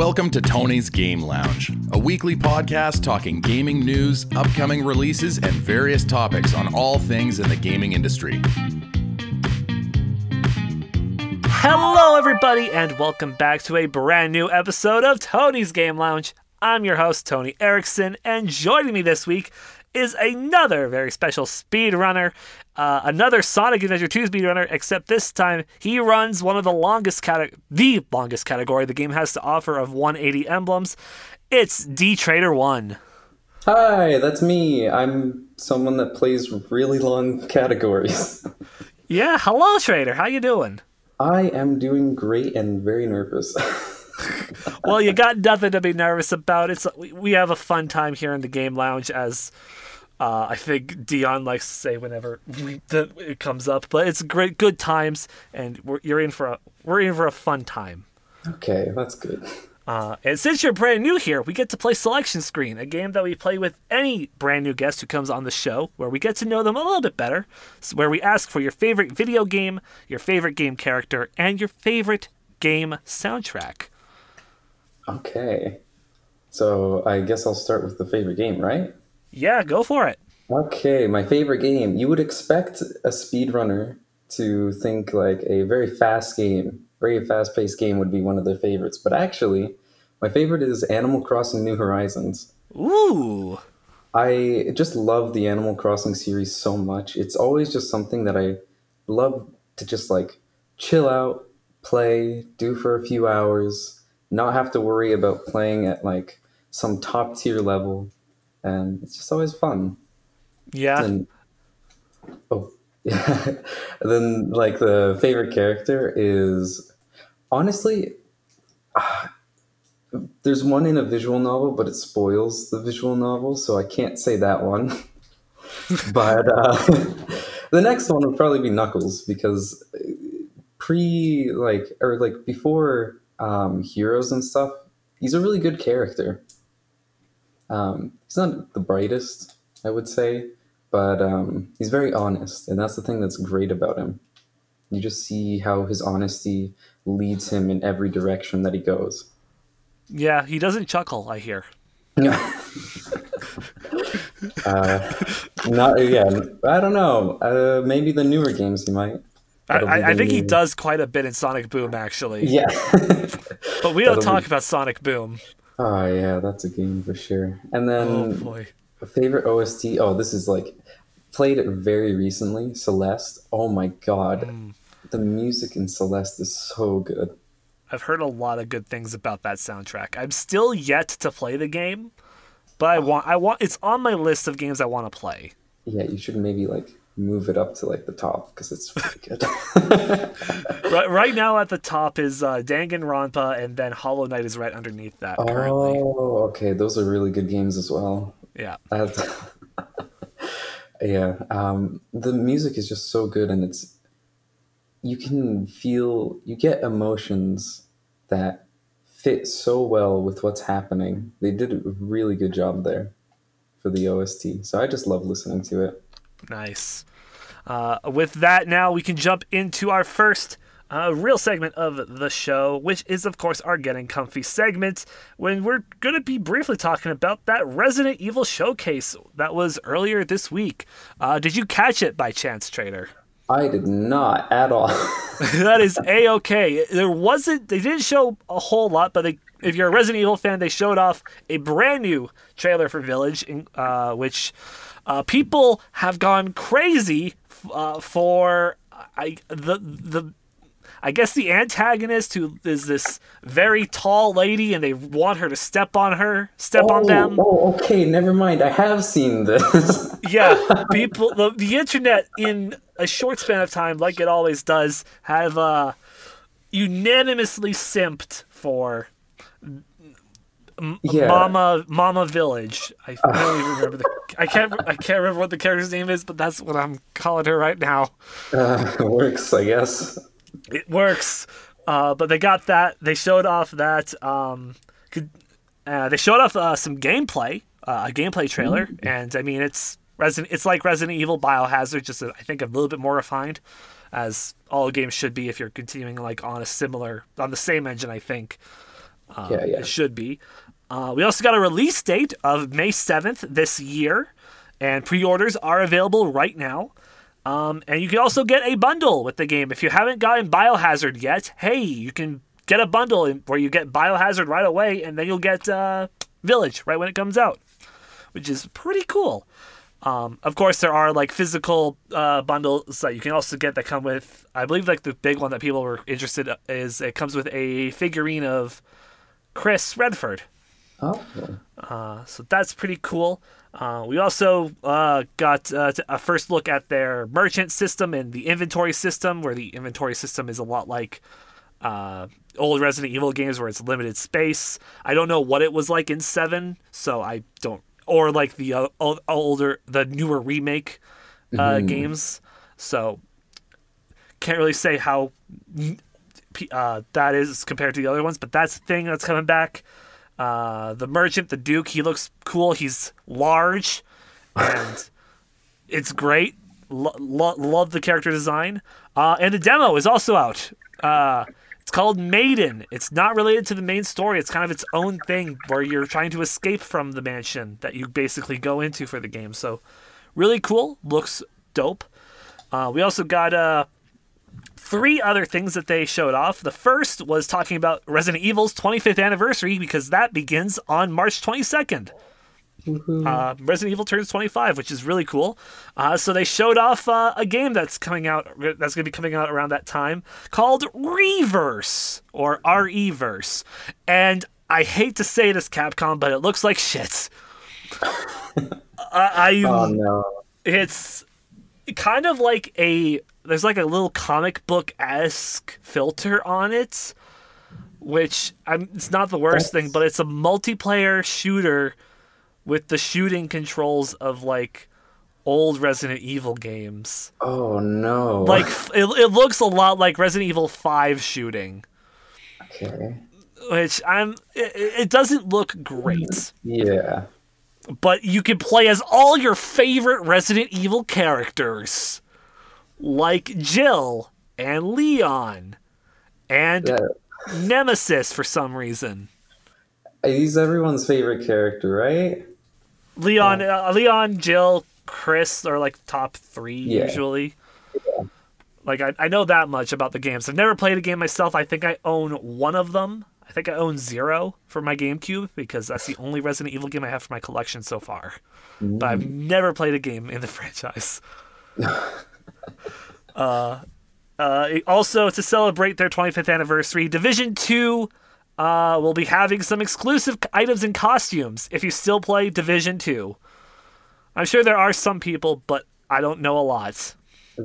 Welcome to Tony's Game Lounge, a weekly podcast talking gaming news, upcoming releases, and various topics on all things in the gaming industry. Hello, everybody, and welcome back to a brand new episode of Tony's Game Lounge. I'm your host, Tony Erickson, and joining me this week is another very special speedrunner, uh, another Sonic Adventure 2 speedrunner, except this time he runs one of the longest cate- the longest category the game has to offer of 180 emblems. It's D Trader 1. Hi, that's me. I'm someone that plays really long categories. Yeah, hello Trader. How you doing? I am doing great and very nervous. well, you got nothing to be nervous about. It's we, have a fun time here in the game lounge, as uh, I think Dion likes to say whenever we, the, it comes up. But it's great, good times, and we're, you're in for a we're in for a fun time. okay, that's good. Uh, and since you're brand new here, we get to play Selection Screen, a game that we play with any brand new guest who comes on the show, where we get to know them a little bit better. Where we ask for your favorite video game, your favorite game character, and your favorite game soundtrack. Okay. So I guess I'll start with the favorite game, right? Yeah, go for it. Okay, my favorite game. You would expect a speedrunner to think like a very fast game, very fast paced game would be one of their favorites. But actually, my favorite is Animal Crossing New Horizons. Ooh. I just love the Animal Crossing series so much. It's always just something that I love to just like chill out, play, do for a few hours, not have to worry about playing at like some top tier level. And it's just always fun. Yeah. And oh, yeah. then like the favorite character is honestly ah, there's one in a visual novel, but it spoils the visual novel, so I can't say that one. but uh, the next one would probably be Knuckles because pre like or like before um, heroes and stuff, he's a really good character. Um, he's not the brightest, I would say, but um, he's very honest, and that's the thing that's great about him. You just see how his honesty leads him in every direction that he goes. Yeah, he doesn't chuckle, I hear. uh, not yeah. I don't know. Uh, maybe the newer games he might. I, I, I think he does quite a bit in Sonic Boom, actually. Yeah. But we don't That'll talk be- about Sonic Boom. oh yeah, that's a game for sure. And then Oh boy. favorite OST. Oh, this is like played it very recently. Celeste. Oh my god, Mm. the music in Celeste is so good. I've heard a lot of good things about that soundtrack. I'm still yet to play the game, but I want I want it's on my list of games I want to play. Yeah, you should maybe like move it up to like the top because it's really good. right, right now at the top is uh, Danganronpa, and then Hollow Knight is right underneath that currently. oh, okay, those are really good games as well. Yeah. Yeah, um, the music is just so good, and it's you can feel you get emotions that fit so well with what's happening. They did a really good job there for the OST, so I just love listening to it. Nice. Uh, with that, now we can jump into our first uh, real segment of the show, which is, of course, our Getting Comfy segment, when we're going to be briefly talking about that Resident Evil showcase that was earlier this week. Uh, did you catch it by chance, Trader? I did not at all. that is a okay. There wasn't. They didn't show a whole lot, but they, if you're a Resident Evil fan, they showed off a brand new trailer for Village, in, uh, which uh, people have gone crazy uh, for. I the the. I guess the antagonist, who is this very tall lady, and they want her to step on her, step on them. oh, okay, never mind. I have seen this. yeah, people, the, the internet in a short span of time, like it always does, have uh, unanimously simped for Yeah. Mama Mama Village. I don't even remember the. I can't. I can't remember what the character's name is, but that's what I'm calling her right now. uh, works, I guess. It works. Uh, but they got that. They showed off that. Um, could, uh, they showed off uh, some gameplay, uh, a gameplay trailer, and I mean it's Resident. It's like Resident Evil Biohazard, just I think a little bit more refined, as all games should be if you're continuing like on a similar on the same engine. I think. Uh, Yeah, yeah. It should be. Uh, we also got a release date of May 7th this year, and pre orders are available right now. Um, and you can also get a bundle with the game. If you haven't gotten Biohazard yet, hey, you can get a bundle where you get Biohazard right away, and then you'll get uh, Village right when it comes out, which is pretty cool. Um, of course, there are like physical uh, bundles that you can also get that come with. I believe like the big one that people were interested in is it comes with a figurine of Chris Redfield. Oh, Uh, so that's pretty cool. Uh, we also uh, got uh, a first look at their merchant system and the inventory system, where the inventory system is a lot like uh, old Resident Evil games, where it's limited space. I don't know what it was like in Seven, so I don't, or like the uh, older, the newer remake uh, games. So can't really say how uh, that is compared to the other ones, but that's the thing that's coming back. Uh, the merchant, the Duke, he looks cool. He's large, and it's great. Lo- lo- love the character design. Uh, and the demo is also out. Uh, it's called Maiden. It's not related to the main story. It's kind of its own thing where you're trying to escape from the mansion that you basically go into for the game. So, really cool. Looks dope. Uh, we also got uh, three other things that they showed off. The first was talking about Resident Evil's 25th anniversary because that begins on March 22nd. Uh, Resident Evil turns 25, which is really cool. Uh, so they showed off uh, a game that's coming out, that's going to be coming out around that time, called Reverse or RE-verse. And I hate to say this, Capcom, but it looks like shit. I, I oh no. it's kind of like a there's like a little comic book esque filter on it, which I'm, it's not the worst thing, but it's a multiplayer shooter with the shooting controls of like old Resident Evil games. Oh no. Like it, it looks a lot like Resident Evil 5 shooting, okay. which I'm it, it doesn't look great. Yeah. but you can play as all your favorite Resident Evil characters, like Jill and Leon and Yeah. Nemesis for some reason. He's everyone's favorite character, right? Leon, uh, Leon, Jill, Chris are like top three Yeah. usually. Like I, I know that much about the games. I've never played a game myself. I think I own one of them. I think I own zero for my GameCube because that's the only Resident Evil game I have for my collection so far. But I've never played a game in the franchise. uh, uh, also, to celebrate their 25th anniversary, Division 2 uh, will be having some exclusive items and costumes if you still play Division 2. I'm sure there are some people, but I don't know a lot.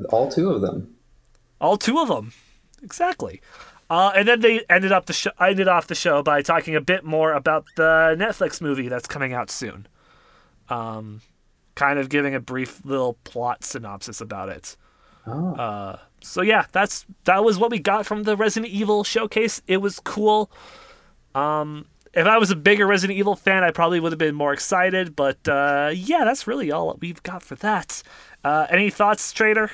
All two of them. All two of them. Exactly. Uh, and then they ended up the show, ended off the show by talking a bit more about the Netflix movie that's coming out soon. Um, kind of giving a brief little plot synopsis about it. Oh. Uh, so yeah, that's that was what we got from the Resident Evil showcase. It was cool. Um, if I was a bigger Resident Evil fan, I probably would have been more excited. But uh, yeah, that's really all we've got for that. Uh, any thoughts, Trader?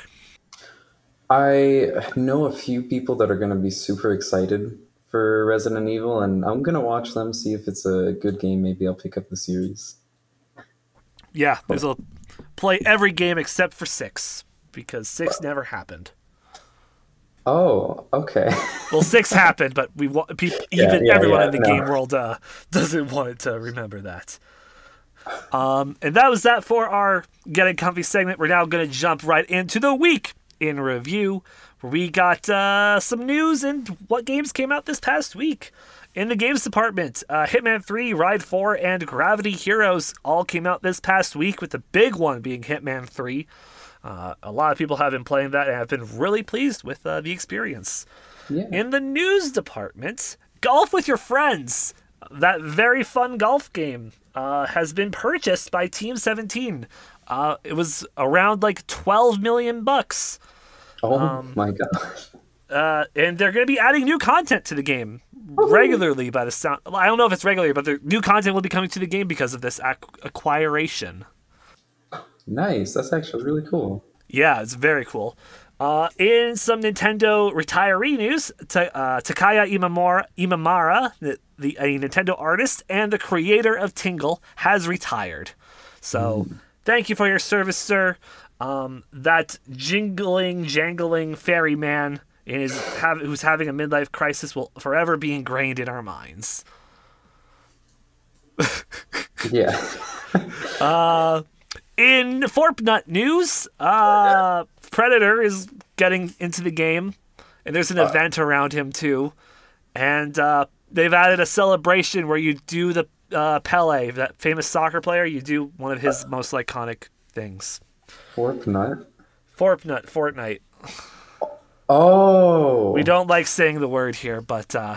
I know a few people that are going to be super excited for Resident Evil, and I'm going to watch them, see if it's a good game. Maybe I'll pick up the series. Yeah, there's a play every game except for six because six never happened. Oh, okay. Well, six happened, but we want people, Yeah, even yeah, everyone yeah, in the no. game world uh, doesn't want to remember that. Um, and that was that for our getting comfy segment. We're now going to jump right into the week in review, where we got uh, some news and what games came out this past week. In the games department, uh, Hitman 3, Ride 4, and Gravity Heroes all came out this past week, with the big one being Hitman 3. Uh, a lot of people have been playing that and have been really pleased with uh, the experience. Yeah. In the news department, Golf with Your Friends, that very fun golf game, uh, has been purchased by Team 17. Uh, it was around like 12 million bucks. Oh Um, my god. Uh, and they're going to be adding new content to the game regularly by the sound. well, I don't know if it's regularly, but the new content will be coming to the game because of this ac- acquiration. Nice. That's actually really cool. Yeah, it's very cool. Uh, in some Nintendo retiree news, Ta- uh, Takaya Imamura, Imamara, the, the, a Nintendo artist and the creator of Tingle, has retired. So, thank you for your service, sir. Um, that jingling, jangling ferryman in his have, who's having a midlife crisis will forever be ingrained in our minds. Yeah. uh, In Fortnite news, uh, Predator is getting into the game, and there's an event around him too. And uh, they've added a celebration where you do the uh, Pele, that famous soccer player. You do one of his most iconic things. Fortnite. Fortnite, Fortnite. Oh, We don't like saying the word here, but uh,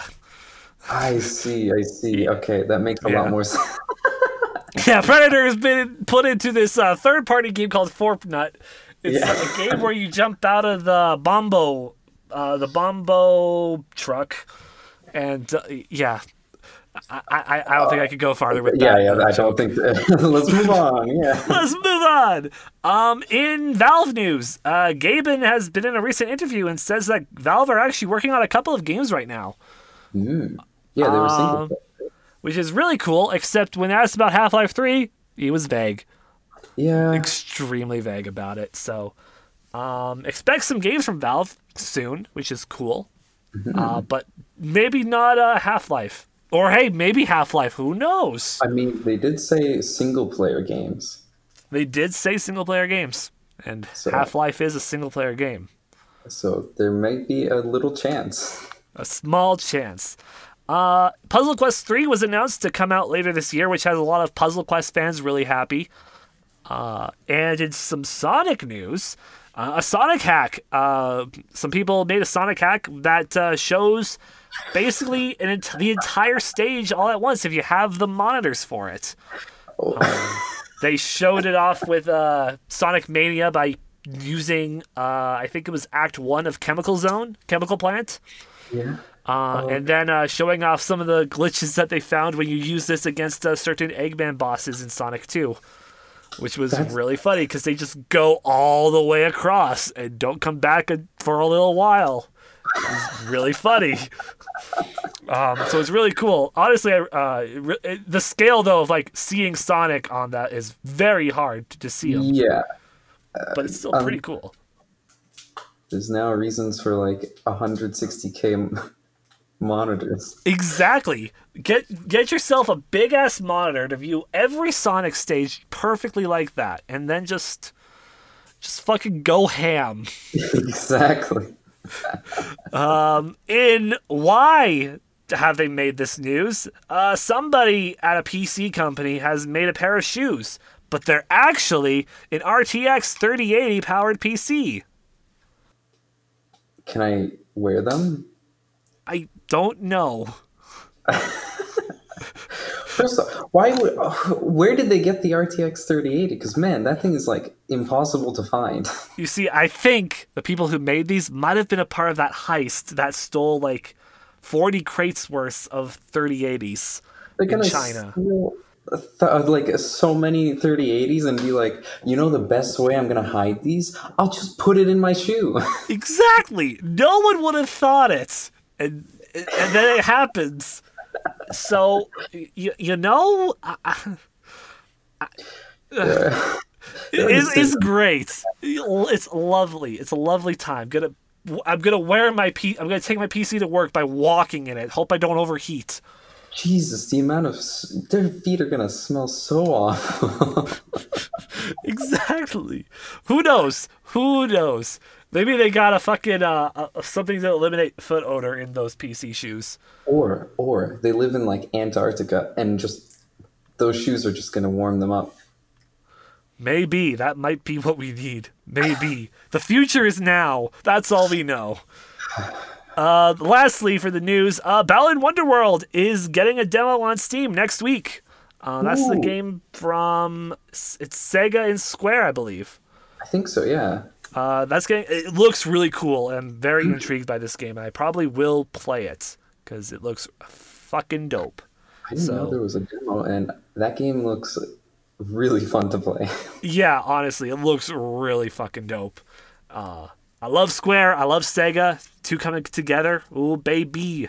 I see. I see. Okay, that makes a Yeah. lot more sense. yeah, Predator has been put into this uh, third-party game called Fortnite. It's Yeah. a game where you jump out of the bombo, uh, the bombo truck, and uh, yeah, I, I I don't think I could go farther with that. yeah. Yeah, I don't think. Let's move on. Yeah. Let's move on. Um, in Valve news, uh, Gaben has been in a recent interview and says that Valve are actually working on a couple of games right now, Mm. Yeah, they were single. Um, which is really cool. Except when asked about Half Life Three, he was vague. yeah. extremely vague about it. So, um, expect some games from Valve soon, which is cool. Uh, but maybe not uh, Half Life. Or hey, maybe Half Life. Who knows? I mean, they did say single player games. They did say single player games, and So- Half Life is a single player game. So there might be a little chance. A small chance. Uh, Puzzle Quest 3 was announced to come out later this year, which has a lot of Puzzle Quest fans really happy. Uh, and in some Sonic news, uh, a Sonic hack. Uh, some people made a Sonic hack that uh, shows basically an ent- the entire stage all at once if you have the monitors for it. Oh. They showed it off with uh, Sonic Mania by using, uh, I think it was Act 1 of Chemical Zone, Chemical Plant. Yeah. Uh, and then uh, showing off some of the glitches that they found when you use this against uh, certain Eggman bosses in Sonic 2, which was That's- really funny because they just go all the way across and don't come back a- for a little while. It's really funny. Um, so it's really cool. Honestly, I, uh, re- the scale though of like seeing Sonic on that is very hard to see him, Yeah. but it's still um, pretty cool. There's now reasons for like 160k monitors. Exactly. Get get yourself a big ass monitor to view every Sonic stage perfectly like that, and then just just fucking go ham. exactly. In why have they made this news? Uh, somebody at a PC company has made a pair of shoes, but they're actually an RTX 3080 powered PC. Can I wear them? I don't know. First off, why would, where did they get the RTX 3080? Because man, that thing is like impossible to find. You see, I think the people who made these might have been a part of that heist that stole like 40 crates worth of 3080s They're in China. steal th- uh, like so many 3080s and be like, you know, the best way I'm gonna hide these? I'll just put it in my shoe. Exactly. No one would have thought it. And and then it happens. So you, you know, I- I- it, it's great. It's lovely. It's a lovely time. Gonna I'm gonna wear my P. I'm gonna take my PC to work by walking in it. Hope I don't overheat. Jesus, the amount of s- their feet are gonna smell so awful. Exactly. Who knows? Who knows? Maybe they got a fucking uh, uh something to eliminate foot odor in those PC shoes. or or they live in like Antarctica and just those shoes are just gonna warm them up. Maybe that might be what we need. Maybe the future is now. That's all we know. Uh, lastly, for the news, uh, Balan Wonderworld is getting a demo on Steam next week. Uh, that's the game from it's Sega and Square, I believe. I think so, yeah. Uh, that's getting. It looks really cool. I'm very intrigued by this game, and I probably will play it because it looks fucking dope. I didn't know there was a demo, and that game looks really fun to play. Yeah, honestly, it looks really fucking dope. Uh, I love Square. I love Sega. Two coming together. Ooh, baby.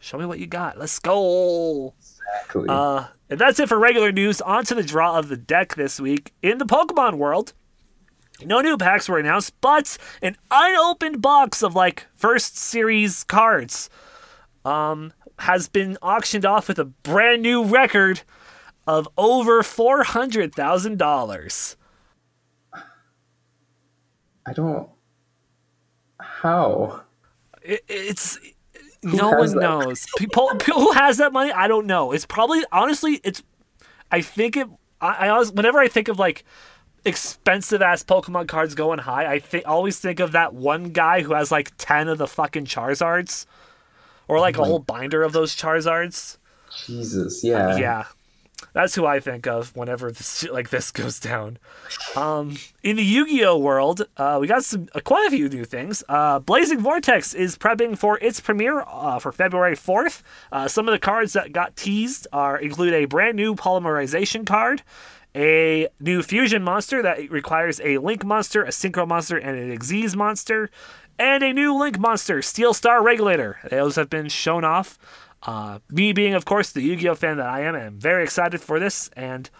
Show me what you got. Let's go. Exactly. Uh, and that's it for regular news. On to the draw of the deck this week. In the Pokemon world, no new packs were announced, but an unopened box of like first series cards um, has been auctioned off with a brand new record of over $400,000. I don't. How? It, it's no one that? knows. People, people who has that money, I don't know. It's probably honestly, it's. I think it. I, I always, whenever I think of like expensive ass Pokemon cards going high, I think always think of that one guy who has like ten of the fucking Charizards, or like a whole binder of those Charizards. Jesus. Yeah. Yeah. That's who I think of whenever this shit like this goes down. Um, in the Yu-Gi-Oh world, uh, we got some uh, quite a few new things. Uh, Blazing Vortex is prepping for its premiere uh, for February 4th. Uh, some of the cards that got teased are include a brand new polymerization card, a new fusion monster that requires a Link monster, a Synchro monster, and an Xyz monster, and a new Link monster, Steel Star Regulator. Those have been shown off. Uh, me being, of course, the Yu Gi Oh fan that I am, I'm very excited for this and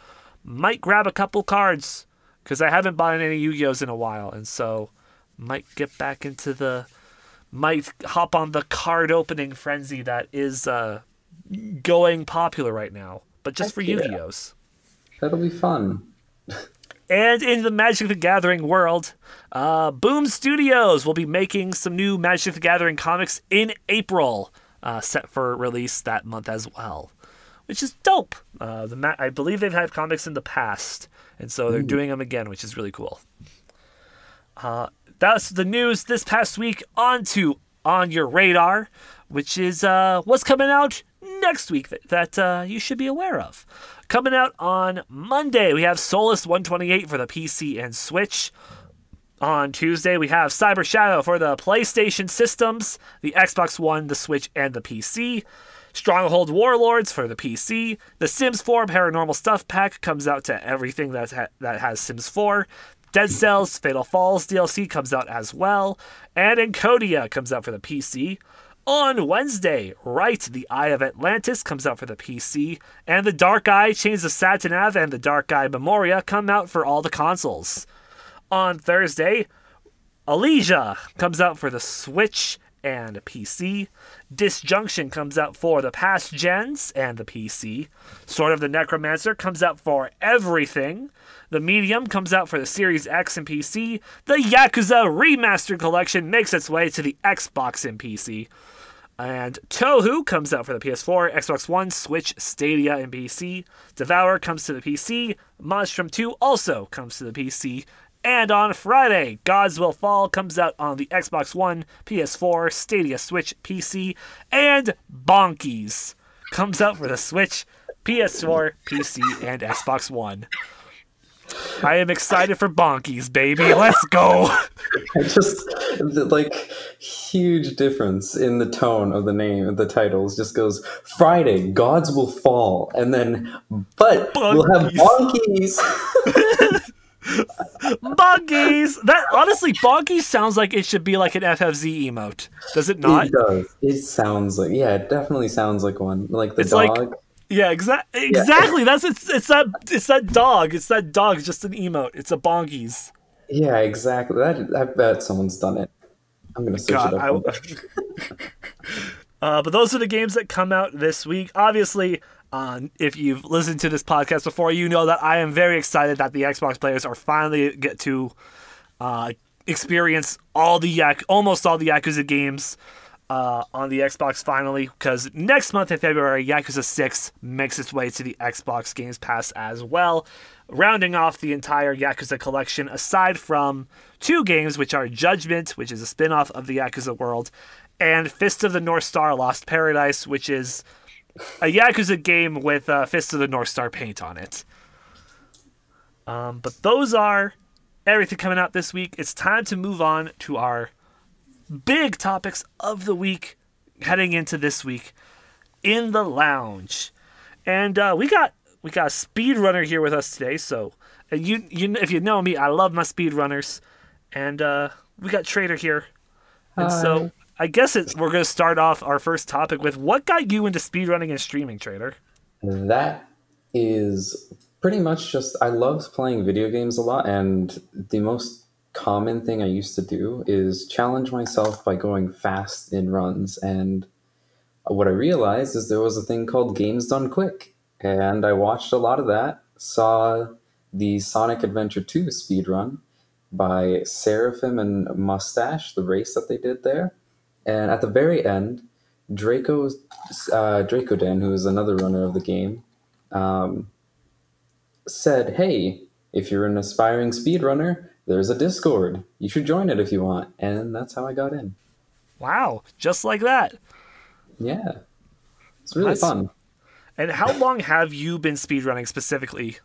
might grab a couple cards because I haven't bought any Yu Gi Ohs in a while. And so might get back into the. Might hop on the card opening frenzy that is uh, going popular right now, but just for Yu Gi Ohs. That'll be fun. And in the Magic the Gathering world, uh, Boom Studios will be making some new Magic the Gathering comics in April, uh, set for release that month as well, which is dope. Uh, the ma- I believe they've had comics in the past, and so they're doing them again, which is really cool. Uh, that's the news this past week. On to On Your Radar, which is uh, what's coming out next week that, that uh, you should be aware of. Coming out on Monday, we have Solas 128 for the PC and Switch. On Tuesday, we have Cyber Shadow for the PlayStation systems, the Xbox One, the Switch, and the PC. Stronghold Warlords for the PC. The Sims 4 Paranormal Stuff Pack comes out to everything that, ha- that has Sims 4. Dead Cells Fatal Falls DLC comes out as well. And Encodya comes out for the PC. On Wednesday, Ryte, The Eye of Atlantis comes out for the PC, and The Dark Eye, Chains of Satinav, and The Dark Eye Memoria come out for all the consoles. On Thursday, Elysia comes out for the Switch and PC. Disjunction comes out for the past gens and the PC. Sword of the Necromancer comes out for everything. The Medium comes out for the Series X and PC. The Yakuza Remastered Collection makes its way to the Xbox and PC. And Tohu comes out for the PS4, Xbox One, Switch, Stadia, and PC. Devour comes to the PC. Monstrum 2 also comes to the PC. And on Friday, Gods Will Fall comes out on the Xbox One, PS4, Stadia, Switch, PC, and Bonkies comes out for the Switch, PS4, PC, and Xbox One. I am excited for Bonkies, baby. Let's go. Just the, like huge difference in the tone of the name of the titles. Just goes Friday, gods will fall, and then but we'll have Bonkies. bonkies. Bonkies! That honestly, Bonkies sounds like it should be like an FFZ emote. Does it not? It does. It sounds like yeah, it definitely sounds like one. Like the It's like- Yeah, exactly. Exactly. That's it's it's that it's that dog. It's that dog. It's just an emote. It's a Bonkies. yeah, exactly. That I bet someone's done it. I'm gonna search God, it I, up. uh, but those are the games that come out this week. Obviously, uh, if you've listened to this podcast before, you know that I am very excited that the Xbox players are finally get to uh, experience all the Yak- almost all the Yakuza games uh, on the Xbox finally. Because next month in February, Yakuza Six makes its way to the Xbox Games Pass as well, rounding off the entire Yakuza collection. Aside from two games, which are Judgment, which is a spin-off of the Yakuza world, and Fist of the North Star: Lost Paradise, which is a Yakuza game with uh, Fist of the North Star paint on it. Um, but those are everything coming out this week. It's time to move on to our big topics of the week heading into this week in the lounge. And uh, we got we got a speedrunner here with us today. So and you you if you know me, I love my speedrunners. And uh, we got Trader here, and so I guess it's, we're going to start off our first topic with what got you into speedrunning and streaming, Trader. That is pretty much just I loved playing video games a lot, and the most common thing I used to do is challenge myself by going fast in runs. And what I realized is there was a thing called Games Done Quick, and I watched a lot of that. Saw the Sonic Adventure 2 speedrun by Seraphim and Mustache, the race that they did there. And at the very end, Draco, uh, Draco Dan, who is another runner of the game, um, said, Hey, if you're an aspiring speedrunner, there's a Discord. You should join it if you want. And that's how I got in. Wow, just like that. Yeah. It's really That's- fun. And how long have you been speedrunning specifically?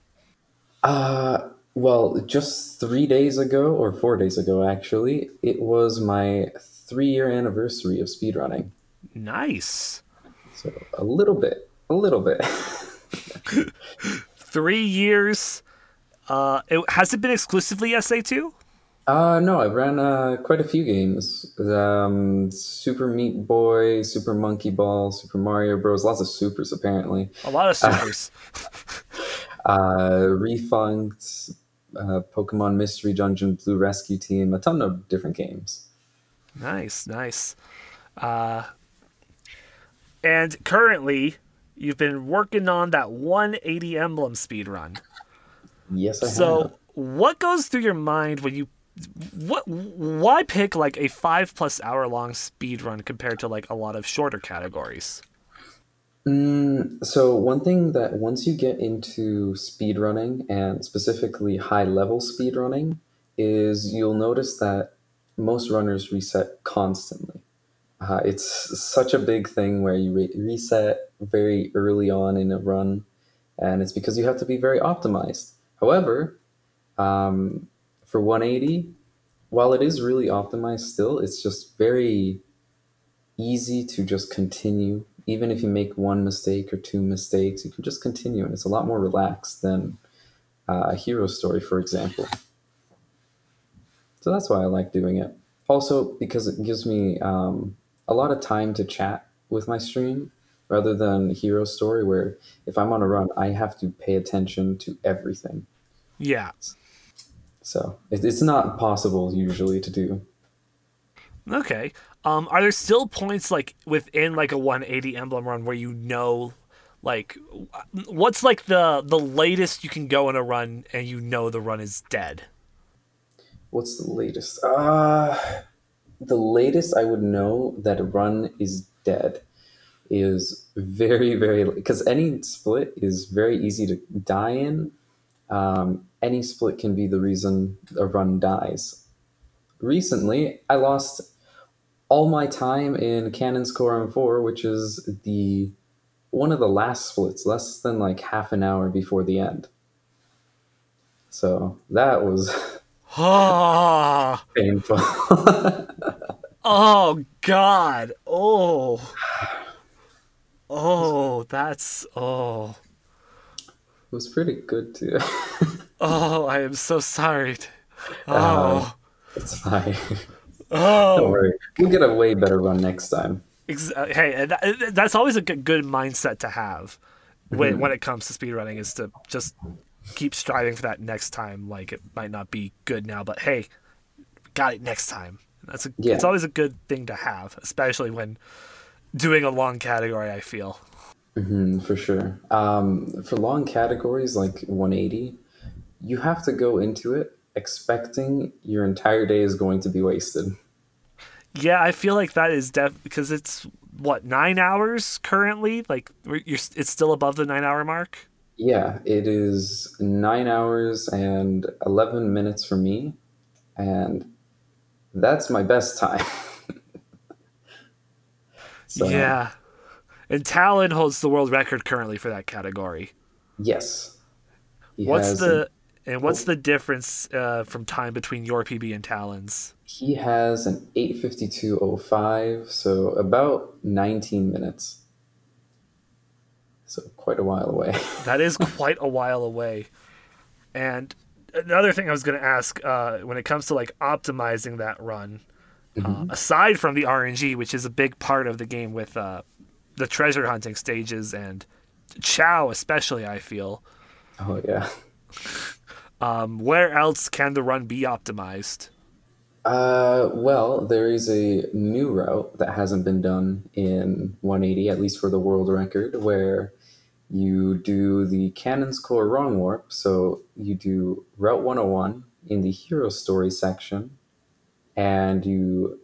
Uh, well, just three days ago, or four days ago, actually, it was my three year anniversary of speedrunning. Nice. So a little bit, a little bit. Three years. Uh, it, has it been exclusively SA2? uh, no, I've ran uh, quite a few games. Um, Super Meat Boy, Super Monkey Ball, Super Mario Bros. Lots of supers, apparently. A lot of supers. Uh, Refunct, uh, Pokemon Mystery Dungeon, Blue Rescue Team, a ton of different games. nice, nice. Uh, and currently, you've been working on that 180 emblem speedrun. Yes, I have. So, what goes through your mind when you what why pick like a 5 plus hour long speed run compared to like a lot of shorter categories? Mm, so one thing that once you get into speed running and specifically high level speed running is you'll notice that most runners reset constantly. Uh, it's such a big thing where you re- reset very early on in a run, and it's because you have to be very optimized. However, um, for 180, while it is really optimized still, it's just very easy to just continue. Even if you make one mistake or two mistakes, you can just continue, and it's a lot more relaxed than uh, a hero story, for example. So that's why I like doing it. Also, because it gives me um, a lot of time to chat with my stream rather than hero story, where if I'm on a run, I have to pay attention to everything. Yeah. So it's not possible usually to do. Okay. Um are there still points like within like a 180 emblem run where you know like what's like the the latest you can go in a run and you know the run is dead? What's the latest? Uh, the latest I would know that a run is dead is very, very because any split is very easy to die in. Um, any split can be the reason a run dies. Recently, I lost all my time in Cannon's Core M4, which is the one of the last splits, less than like half an hour before the end. So that was Ah. painful. Oh God! Oh, oh, that's oh, It was pretty good too. oh. I am so sorry. Uh, Oh, it's fine. Oh, Don't worry. We'll get a way better run next time. Ex- uh, hey, that, that's always a good, mindset to have when when it comes to speedrunning is to just keep striving for that next time. Like it might not be good now, but hey, got it next time. That's a, Yeah. it's always a good thing to have, especially when doing a long category. I feel. hmm for sure. Um, for long categories like 180, you have to go into it expecting your entire day is going to be wasted. Yeah, I feel like that is def because it's what nine hours currently. Like you're, it's still above the nine hour mark. Yeah, it is nine hours and 11 minutes for me, and that's my best time. So, Yeah, and Talon holds the world record currently for that category. Yes. He What's the and what's the difference uh, from time between your PB and Talon's? He has an 852.05, so about 19 minutes. So quite a while away. That is quite a while away. And another thing I was going to ask uh, when it comes to like optimizing that run, uh, Mm-hmm. aside from the RNG, which is a big part of the game with uh, the treasure hunting stages and Chao, especially, I feel. Oh yeah. Um, where else can the run be optimized? Uh, well, there is a new route that hasn't been done in 180, at least for the world record, where you do the Cannon's Core Wrong Warp. So you do Route 101 in the Hero Story section, and you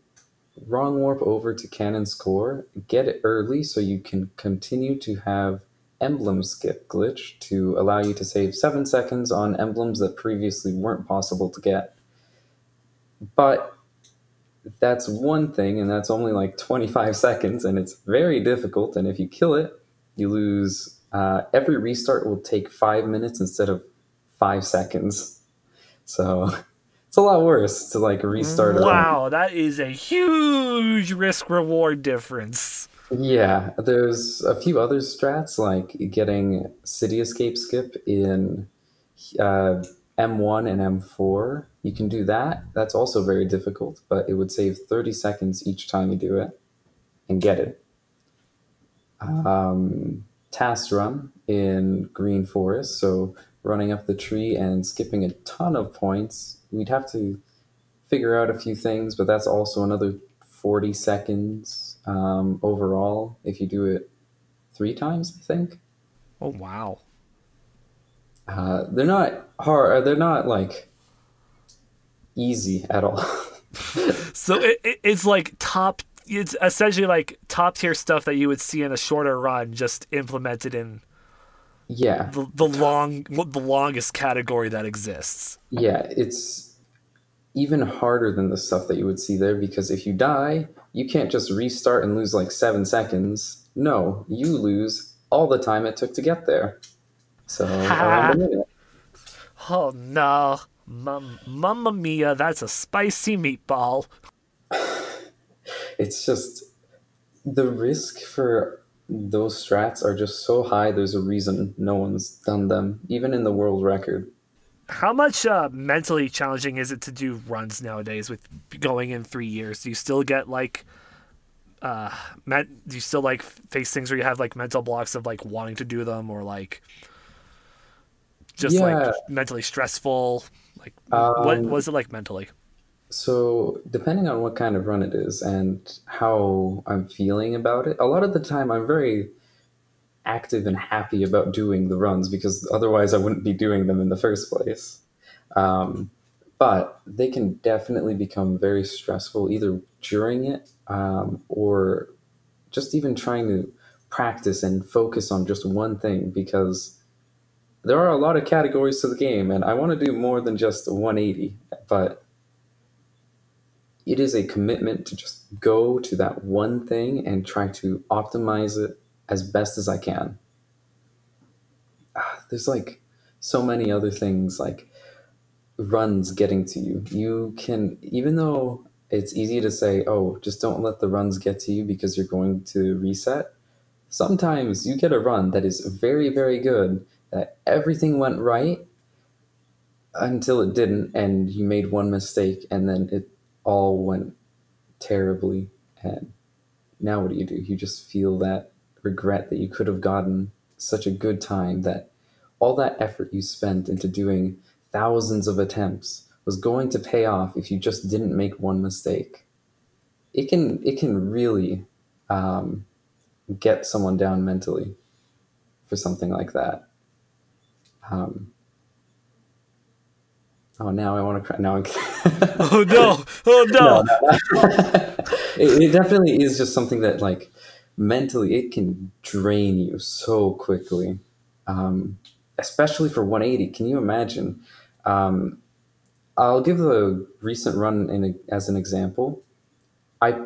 wrong warp over to Cannon's Core, get it early so you can continue to have emblem skip glitch to allow you to save 7 seconds on emblems that previously weren't possible to get. But that's one thing, and that's only like 25 seconds, and it's very difficult. And if you kill it, you lose. Uh, every restart will take five minutes instead of five seconds. So it's a lot worse to like restart. Wow, that is a huge risk reward difference. Yeah, there's a few other strats like getting City Escape Skip in uh, M1 and M4. You can do that. That's also very difficult, but it would save 30 seconds each time you do it and get it. Um, task run in Green Forest, so running up the tree and skipping a ton of points. We'd have to figure out a few things, but that's also another 40 seconds um, overall if you do it three times, I think. Oh wow. Uh, they're not hard, they're not like easy at all. So it, it, it's like top. It's essentially like top tier stuff that you would see in a shorter run, just implemented in yeah, the, the long, the longest category that exists. yeah, it's even harder than the stuff that you would see there because if you die, you can't just restart and lose like seven seconds. No, you lose all the time it took to get there. So. Oh no, Mum, Mamma Mia! That's a spicy meatball. it's just the risk for those strats are just so high. There's a reason no one's done them, even in the world record. How much uh, mentally challenging is it to do runs nowadays with going in three years? Do you still get like, uh, men- do you still like face things where you have like mental blocks of like wanting to do them or like just Yeah. like mentally stressful? Like, what Um, was it like mentally? So, depending on what kind of run it is and how I'm feeling about it, a lot of the time I'm very active and happy about doing the runs because otherwise I wouldn't be doing them in the first place. Um, but they can definitely become very stressful either during it um, or just even trying to practice and focus on just one thing because there are a lot of categories to the game and I want to do more than just 180. But it is a commitment to just go to that one thing and try to optimize it as best as I can. Ah, There's like so many other things like runs getting to you. You can, even though it's easy to say, oh, just don't let the runs get to you because you're going to reset. Sometimes you get a run that is very, very good, that everything went right until it didn't, and you made one mistake, and then it all went terribly. And now what do you do? You just feel that regret that you could have gotten such a good time, that all that effort you spent into doing thousands of attempts was going to pay off if you just didn't make one mistake. It can it can really um, get someone down mentally for something like that. Um, oh, now I want to cry. Now I'm. Oh no! Oh no! it, it definitely is just something that like mentally it can drain you so quickly um, especially for 180 can you imagine um, i'll give the recent run in a, as an example i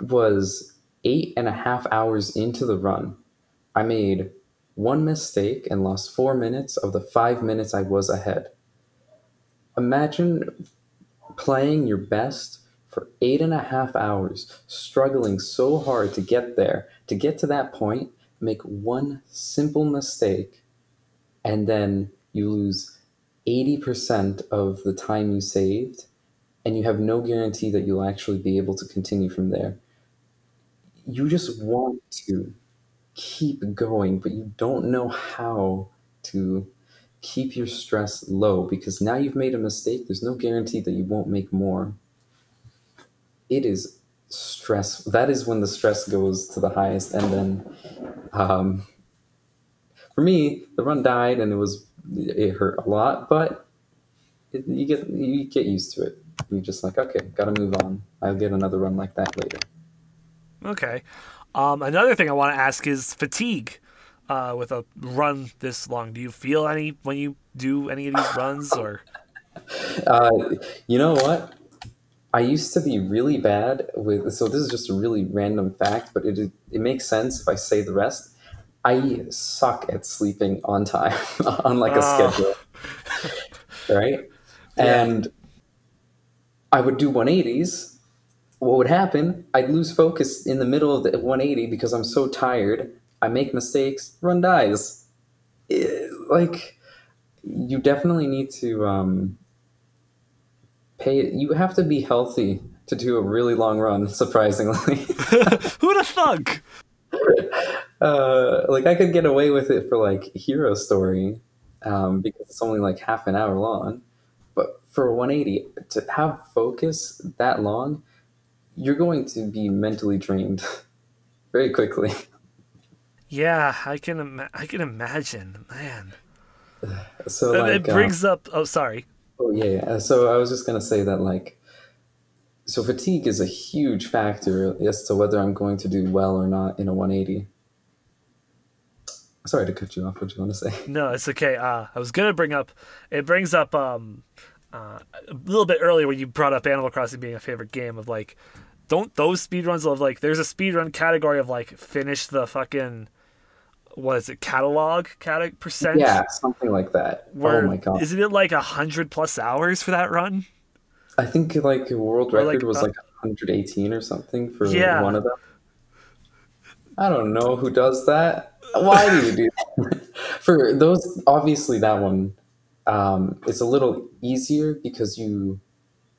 was eight and a half hours into the run i made one mistake and lost four minutes of the five minutes i was ahead imagine playing your best for eight and a half hours, struggling so hard to get there, to get to that point, make one simple mistake, and then you lose 80% of the time you saved and you have no guarantee that you'll actually be able to continue from there. You just want to keep going, but you don't know how to keep your stress low because now you've made a mistake. There's no guarantee that you won't make more. It is stress. That is when the stress goes to the highest. And then, um, for me, the run died and it was it hurt a lot, but it, you get you get used to it. You're just like, okay, gotta move on. I'll get another run like that later. Okay. Um, another thing I want to ask is fatigue. Uh, with a run this long, do you feel any when you do any of these runs, or? Uh, you know what? I used to be really bad with. So this is just a really random fact, but it it makes sense if I say the rest. I suck at sleeping on time on like a Oh. schedule, right? Yeah. And I would do 180s. What would happen? I'd lose focus in the middle of the 180 because I'm so tired. I make mistakes. Run dies. It- like you definitely need to um, pay. You have to be healthy to do a really long run. Surprisingly. who the fuck? uh, like I could get away with it for like Hero Story um, because it's only like half an hour long. But for 180, to have focus that long, you're going to be mentally drained very quickly. Yeah, I can. Ima- I can imagine, man. So like, it brings up. Oh, sorry. uh, oh yeah, yeah. So I was just gonna say that like, so fatigue is a huge factor as to whether I'm going to do well or not in a 180. Sorry to cut you off. What do you want to say? No, it's okay. Uh, I was gonna bring up. It brings up um, uh, a little bit earlier when you brought up Animal Crossing being a favorite game of like, don't those speedruns of like there's a speedrun category of like finish the fucking what is it catalog cate- percent? Yeah, something like that. Where, oh my god. Isn't it like a hundred plus hours for that run? I think like world record like, was uh, like 118 or something for Yeah. one of them. I don't know who does that. Why do you do that? for those? Obviously, that one um, it's a little easier because you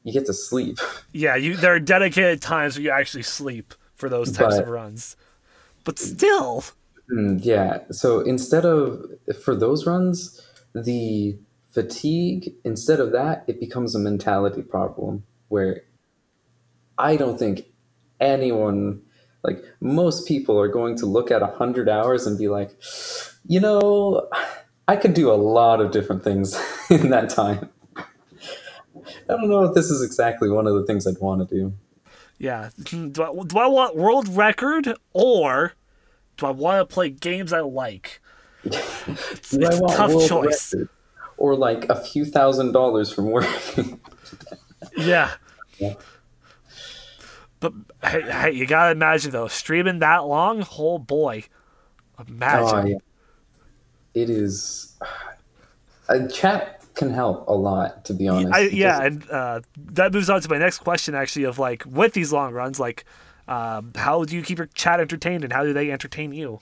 you get to sleep. Yeah, you there are dedicated times where you actually sleep for those types But- of runs. But still, Mm, yeah. So instead of for those runs, the fatigue instead of that, it becomes a mentality problem where I don't think anyone like most people are going to look at 100 hours and be like, "You know, I could do a lot of different things in that time." I don't know if this is exactly one of the things I'd want to do. yeah. Do I, do I want world record or do I want to play games I like? It's, it's a tough choice. record? Or like a few thousand dollars from working. Yeah. Yeah. But hey, hey, you gotta imagine though, streaming that long, oh boy, imagine. Oh, yeah. It is. Uh, chat can help a lot, to be honest. I, yeah, and uh, that moves on to my next question. Actually, of like with these long runs, like um, how do you keep your chat entertained, and how do they entertain you?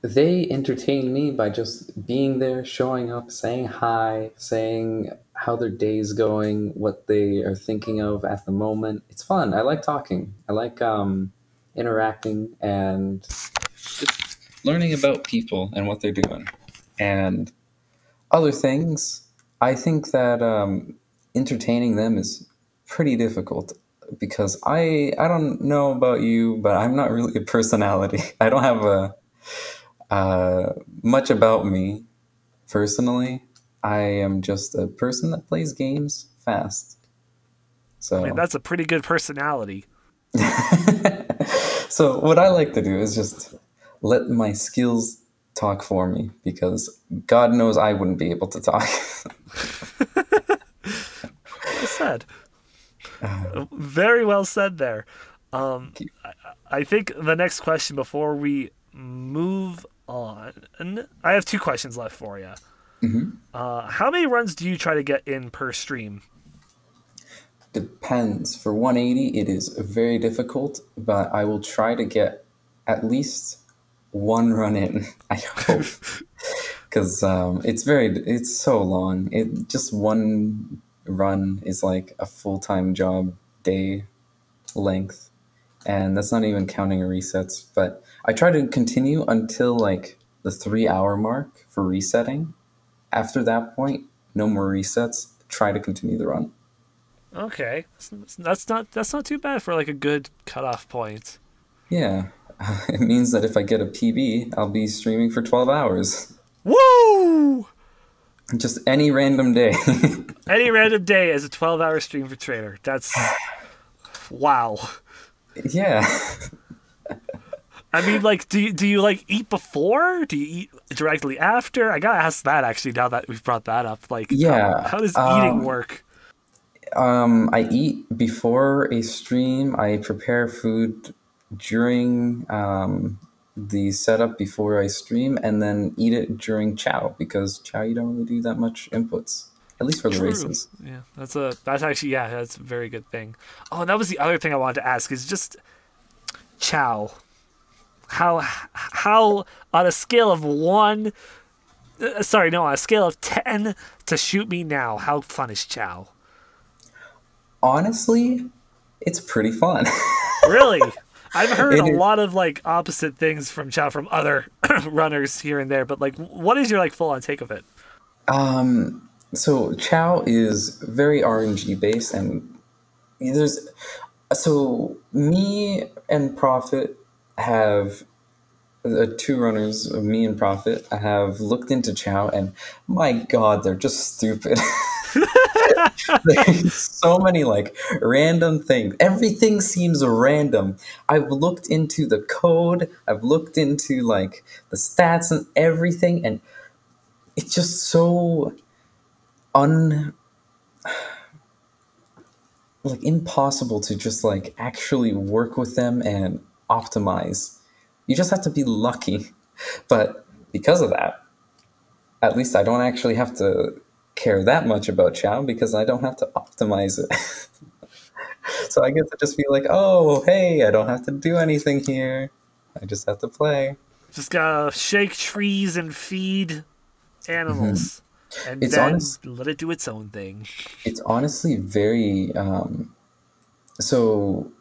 They entertain me by just being there, showing up, saying hi, saying how their day's going, what they are thinking of at the moment. It's fun. I like talking. I like um, interacting and just learning about people and what they're doing. And other things, I think that um, entertaining them is pretty difficult because I I don't know about you, but I'm not really a personality. I don't have a uh, much about me personally. I am just a person that plays games fast. So, I mean, that's a pretty good personality. so what I like to do is just let my skills talk for me because God knows I wouldn't be able to talk. Said. Very well said there. Um, I, I think the next question before we move on, I have two questions left for you. Uh, how many runs do you try to get in per stream? Depends. For 180, it is very difficult, but I will try to get at least one run in. I hope. because um, it's very it's so long. It just one run is like a full time job day length, and that's not even counting resets. But I try to continue until like the three hour mark for resetting. After that point, no more resets. Try to continue the run. Okay, that's not that's not too bad for like a good cutoff point. Yeah, it means that if I get a PB, I'll be streaming for twelve hours. Woo! Just any random day. any random day is a twelve-hour stream for Trader. That's wow. Yeah. I mean, like, do you do you like eat before? Do you eat directly after? I gotta ask that actually. Now that we've brought that up, like, yeah, how, how does eating um, work? Um, I eat before a stream. I prepare food during um, the setup before I stream, and then eat it during Chao because Chao you don't really do that much inputs, at least for the True. races. Yeah, that's a that's actually yeah, that's a very good thing. Oh, and that was the other thing I wanted to ask is just Chao. How how on a scale of one, uh, sorry, no, on a scale of ten to shoot me now, how fun is Chao? Honestly, it's pretty fun. really. I've heard It a is- lot of like opposite things from Chao from other runners here and there, but like, what is your like full on take of it? Um, so Chao is very RNG based, and there's so me and Profit have uh, two runners, of me and Profit, have looked into Chao, and my God, they're just stupid. So many like random things. Everything seems random. I've looked into the code. I've looked into like the stats and everything, and it's just so un like impossible to just like actually work with them and optimize. You just have to be lucky. But because of that, at least I don't actually have to care that much about Chao because I don't have to optimize it. so I get to just be like, oh, hey, I don't have to do anything here. I just have to play. Just gotta shake trees and feed animals, and It's then honest- let it do its own thing. It's honestly very. Um, so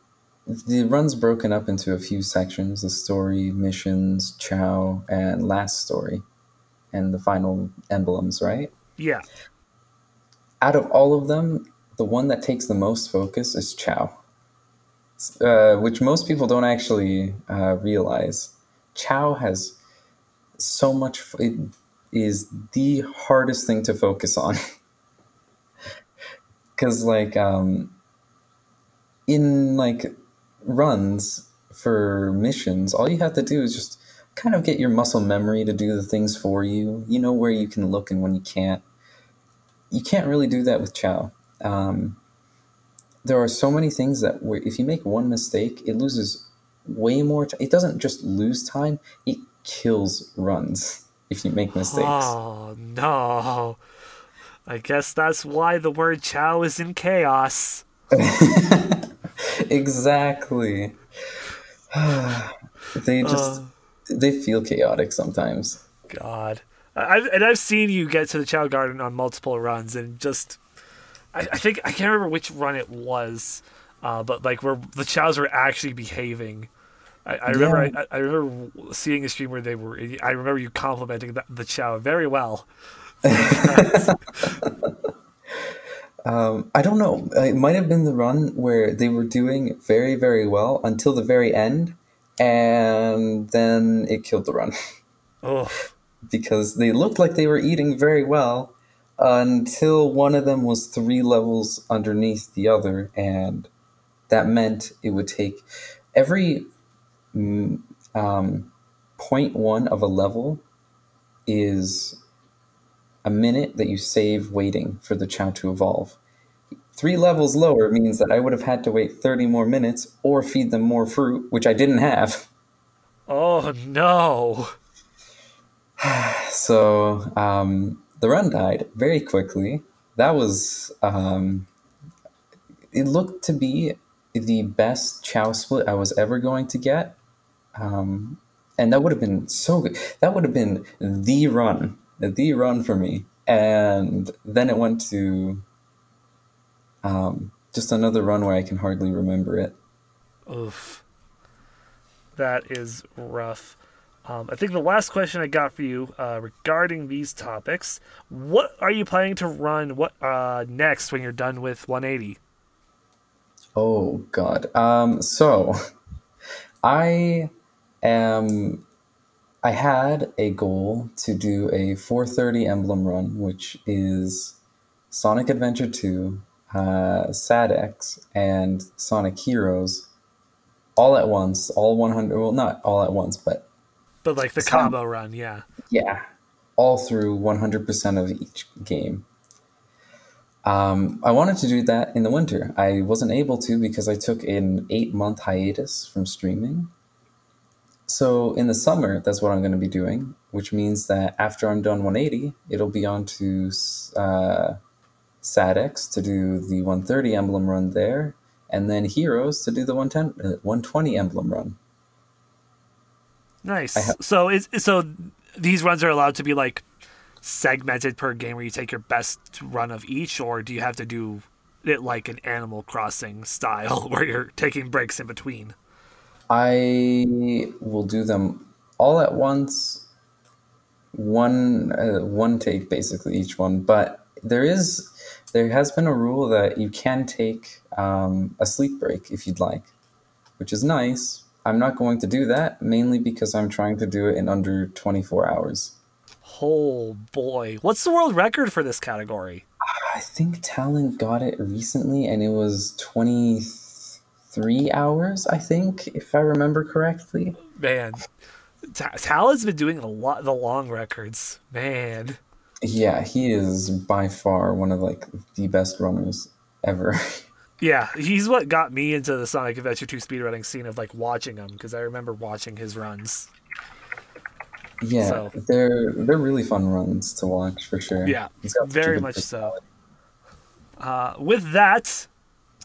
the run's broken up into a few sections the story, missions, Chao, and last story, and the final emblems, right? Yeah. out of all of them, the one that takes the most focus is Chao, uh, which most people don't actually uh, realize. Chao has so much. f- It is the hardest thing to focus on because, like, um, in like runs for missions, all you have to do is just kind of get your muscle memory to do the things for you. You know where you can look and when you can't you can't really do that with Chao. Um, there are so many things that where if you make one mistake, it loses way more. T- it doesn't just lose time; it kills runs if you make mistakes. Oh no. I guess that's why the word Chao is in chaos. exactly. they just Uh. they feel chaotic sometimes. God. I've, and I've seen you get to the Chao Garden on multiple runs, and just I, I think I can't remember which run it was, uh, but like where the Chows were actually behaving. I, I remember Yeah. I, I remember seeing a stream where they were. I remember you complimenting the, the Chao very well. Um, I don't know. It might have been the run where they were doing very very well until the very end, and then it killed the run. Oh, because they looked like they were eating very well until one of them was three levels underneath the other, and that meant it would take every mm, um, point one of a level is a minute that you save waiting for the Chao to evolve. Three levels lower means that I would have had to wait 30 more minutes or feed them more fruit, which I didn't have. oh no! So um, the run died very quickly. That was um, it looked to be the best Chao split I was ever going to get, um, and that would have been so good. That would have been the run the run for me. And then it went to um, just another run where I can hardly remember it. Oof. That is rough. Um, I think the last question I got for you uh, regarding these topics: What are you planning to run? What uh, next when you're done with 180? Oh God. Um, so I am. I had a goal to do a 430 emblem run, which is Sonic Adventure 2, uh, SADX, and Sonic Heroes all at once, all 100. Well, not all at once, but But like the Some- combo run, yeah. yeah, all through 100% of each game. Um, I wanted to do that in the winter. I wasn't able to because I took an eight month hiatus from streaming. So in the summer, that's what I'm going to be doing, which means that after I'm done 180, it'll be on to uh, SADX to do the 130 emblem run there, and then Heroes to do the 110, uh, 120 emblem run. Nice. Ha- so is so these runs are allowed to be like segmented per game where you take your best run of each, or do you have to do it like an Animal Crossing style where you're taking breaks in between? I will do them all at once, one uh, one take basically each one. But there is there has been a rule that you can take um, a sleep break if you'd like, which is nice. I'm not going to do that mainly because I'm trying to do it in under 24 hours. Oh boy, what's the world record for this category? I think Talon got it recently, and it was 23 hours. I think, if I remember correctly. Man, Ta- Talon's been doing a lot of the long records. Man, Yeah, he is by far one of like the best runners ever. yeah, he's what got me into the Sonic Adventure 2 speedrunning scene of like watching him because I remember watching his runs. yeah, So- they're they're really fun runs to watch for sure. Yeah, He's got such a very much so. Uh, with that,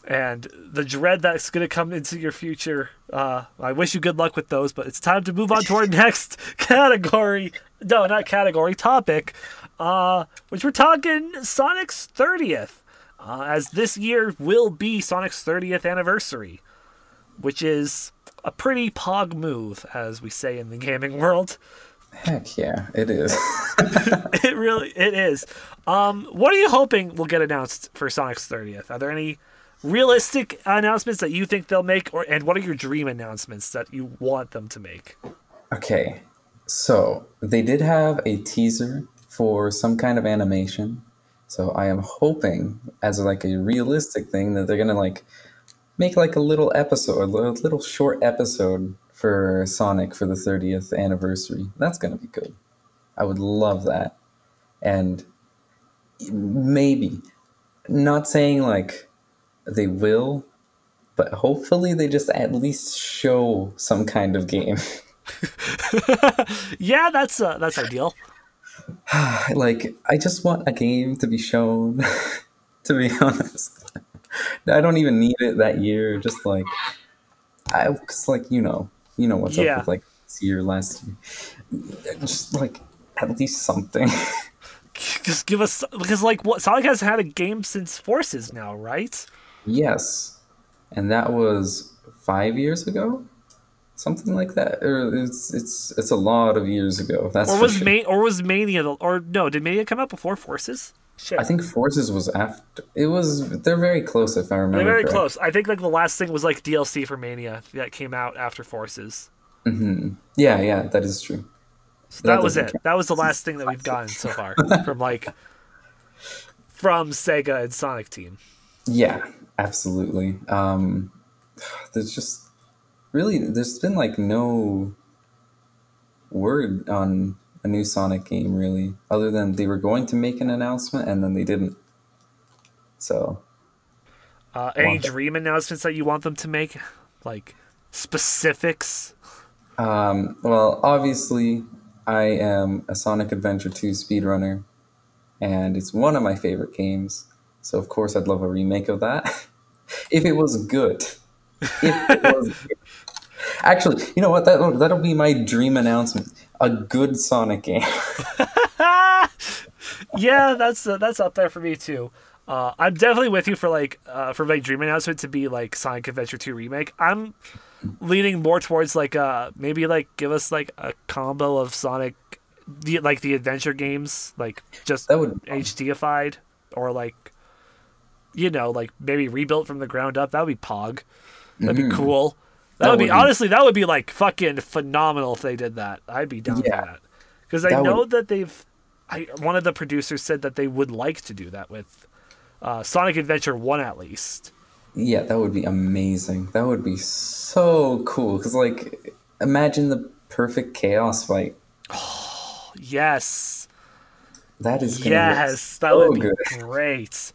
and the dread that's going to come into your future, uh, I wish you good luck with those. But it's time to move on to our next category. No, not category, topic. Uh, which we're talking Sonic's thirtieth, uh, as this year will be Sonic's thirtieth anniversary, which is a pretty pog move, as we say in the gaming world. Heck yeah, it is. It really it is. Um, what are you hoping will get announced for Sonic's 30th? Are there any realistic announcements that you think they'll make or and what are your dream announcements that you want them to make? okay, so they did have a teaser for some kind of animation. So I am hoping, as like a realistic thing, that they're gonna like make like a little episode, a little, short episode for Sonic for the 30th anniversary. That's gonna be good. I would love that. And maybe, not saying like they will, but hopefully they just at least show some kind of game. Yeah, that's uh, that's ideal. like I just want a game to be shown. to be honest, I don't even need it that year. Just like I, cause like you know, you know what's Yeah. up with like this year, last year. Just like at least something. Just give us because like what Sonic has had a game since Forces now, right? yes, and that was five years ago, something like that. Or it's it's it's a lot of years ago. That's Or was sure. Ma- or was Mania the, or no, did Mania come out before Forces? Shit. I think Forces was after. It was. They're very close, if I remember. They're very correctly. close. I think like the last thing was like DLC for Mania that came out after Forces. Mm-hmm. Yeah, yeah, that is true. So that, That was it. count. That was the last thing that we've gotten so far from like from Sega and Sonic Team. Yeah, absolutely. Um, there's just really there's been like no word on a new Sonic game really, other than they were going to make an announcement and then they didn't. So Uh, any dream announcements that you want them to make, like specifics? Um, well, obviously, I am a Sonic Adventure 2 speedrunner, and it's one of my favorite games. So, of course, I'd love a remake of that. if it was good. If it was good. Actually, you know what? That'll, that'll be my dream announcement. A good Sonic game. yeah, that's uh, that's up there for me too. Uh, I'm definitely with you for like uh, for my dream announcement to be like Sonic Adventure 2 remake. I'm leaning more towards like uh maybe like give us like a combo of Sonic the like the adventure games like just That would HDified or like you know like maybe rebuilt from the ground up. That would be Pog. That'd be cool. That. That would be, would be- honestly that would be like fucking phenomenal if they did that. I'd be down Yeah. for that because I That know would- that they've. I one of the producers said that they would like to do that with uh, Sonic Adventure One at least. Yeah, that would be amazing. That would be so cool. Because, like, imagine the perfect chaos fight. Yes, That is yes, that so would be good. great.